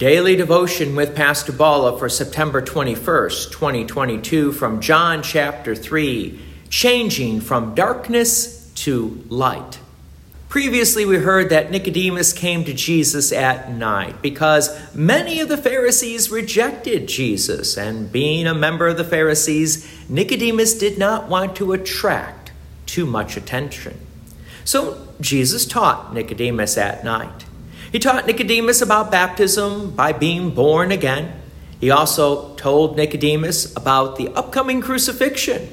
Daily devotion with Pastor Bala for September 21st, 2022, from John chapter 3 Changing from Darkness to Light. Previously, we heard that Nicodemus came to Jesus at night because many of the Pharisees rejected Jesus, and being a member of the Pharisees, Nicodemus did not want to attract too much attention. So, Jesus taught Nicodemus at night. He taught Nicodemus about baptism by being born again. He also told Nicodemus about the upcoming crucifixion,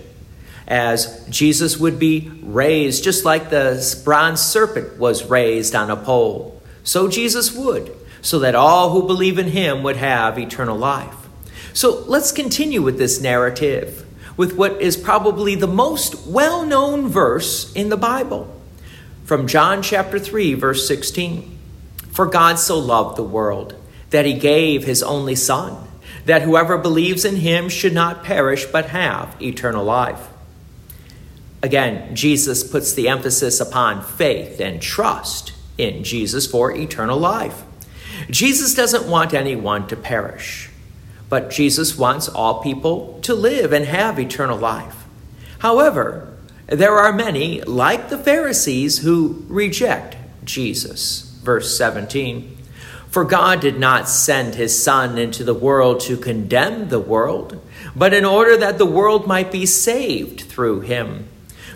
as Jesus would be raised just like the bronze serpent was raised on a pole. So Jesus would, so that all who believe in him would have eternal life. So let's continue with this narrative with what is probably the most well known verse in the Bible from John chapter 3, verse 16. For God so loved the world that he gave his only Son, that whoever believes in him should not perish but have eternal life. Again, Jesus puts the emphasis upon faith and trust in Jesus for eternal life. Jesus doesn't want anyone to perish, but Jesus wants all people to live and have eternal life. However, there are many, like the Pharisees, who reject Jesus verse 17. For God did not send his Son into the world to condemn the world, but in order that the world might be saved through him.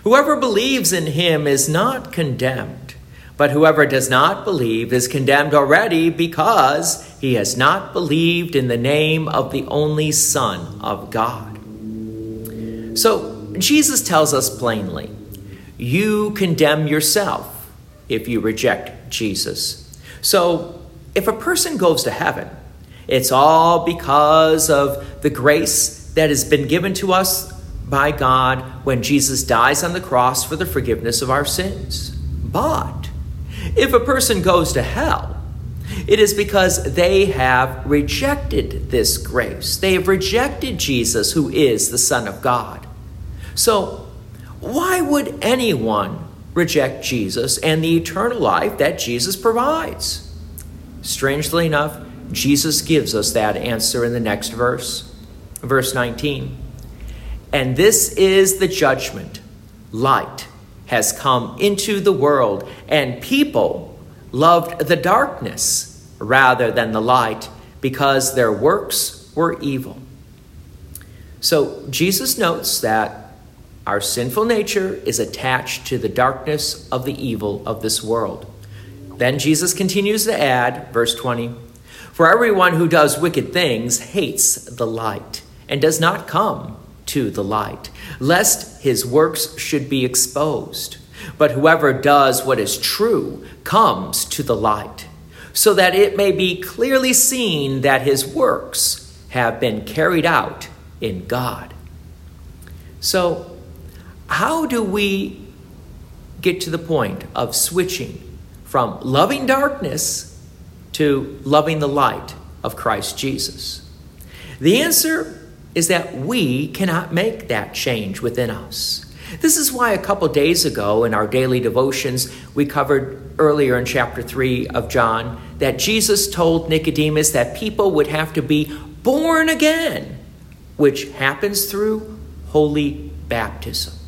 Whoever believes in him is not condemned, but whoever does not believe is condemned already because he has not believed in the name of the only Son of God. So, Jesus tells us plainly you condemn yourself if you reject Jesus. So, if a person goes to heaven, it's all because of the grace that has been given to us by God when Jesus dies on the cross for the forgiveness of our sins. But if a person goes to hell, it is because they have rejected this grace. They have rejected Jesus, who is the Son of God. So, why would anyone reject Jesus and the eternal life that Jesus provides? Strangely enough, Jesus gives us that answer in the next verse, verse 19. And this is the judgment light has come into the world, and people loved the darkness rather than the light because their works were evil. So Jesus notes that our sinful nature is attached to the darkness of the evil of this world. Then Jesus continues to add, verse 20 For everyone who does wicked things hates the light and does not come to the light, lest his works should be exposed. But whoever does what is true comes to the light, so that it may be clearly seen that his works have been carried out in God. So, how do we get to the point of switching from loving darkness to loving the light of Christ Jesus? The answer is that we cannot make that change within us. This is why a couple days ago in our daily devotions, we covered earlier in chapter 3 of John that Jesus told Nicodemus that people would have to be born again, which happens through holy baptism.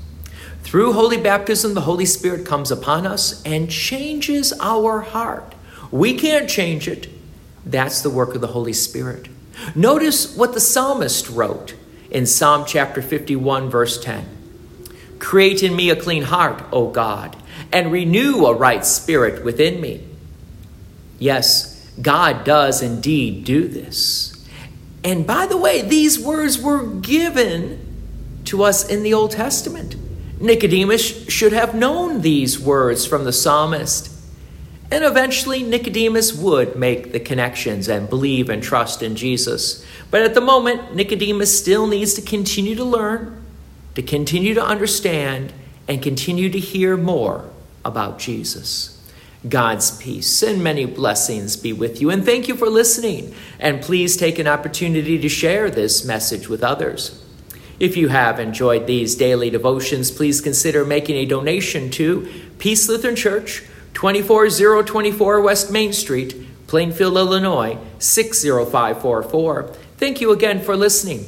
Through holy baptism, the Holy Spirit comes upon us and changes our heart. We can't change it. That's the work of the Holy Spirit. Notice what the psalmist wrote in Psalm chapter 51, verse 10 Create in me a clean heart, O God, and renew a right spirit within me. Yes, God does indeed do this. And by the way, these words were given to us in the Old Testament. Nicodemus should have known these words from the psalmist. And eventually, Nicodemus would make the connections and believe and trust in Jesus. But at the moment, Nicodemus still needs to continue to learn, to continue to understand, and continue to hear more about Jesus. God's peace and many blessings be with you. And thank you for listening. And please take an opportunity to share this message with others. If you have enjoyed these daily devotions, please consider making a donation to Peace Lutheran Church, 24024 West Main Street, Plainfield, Illinois 60544. Thank you again for listening.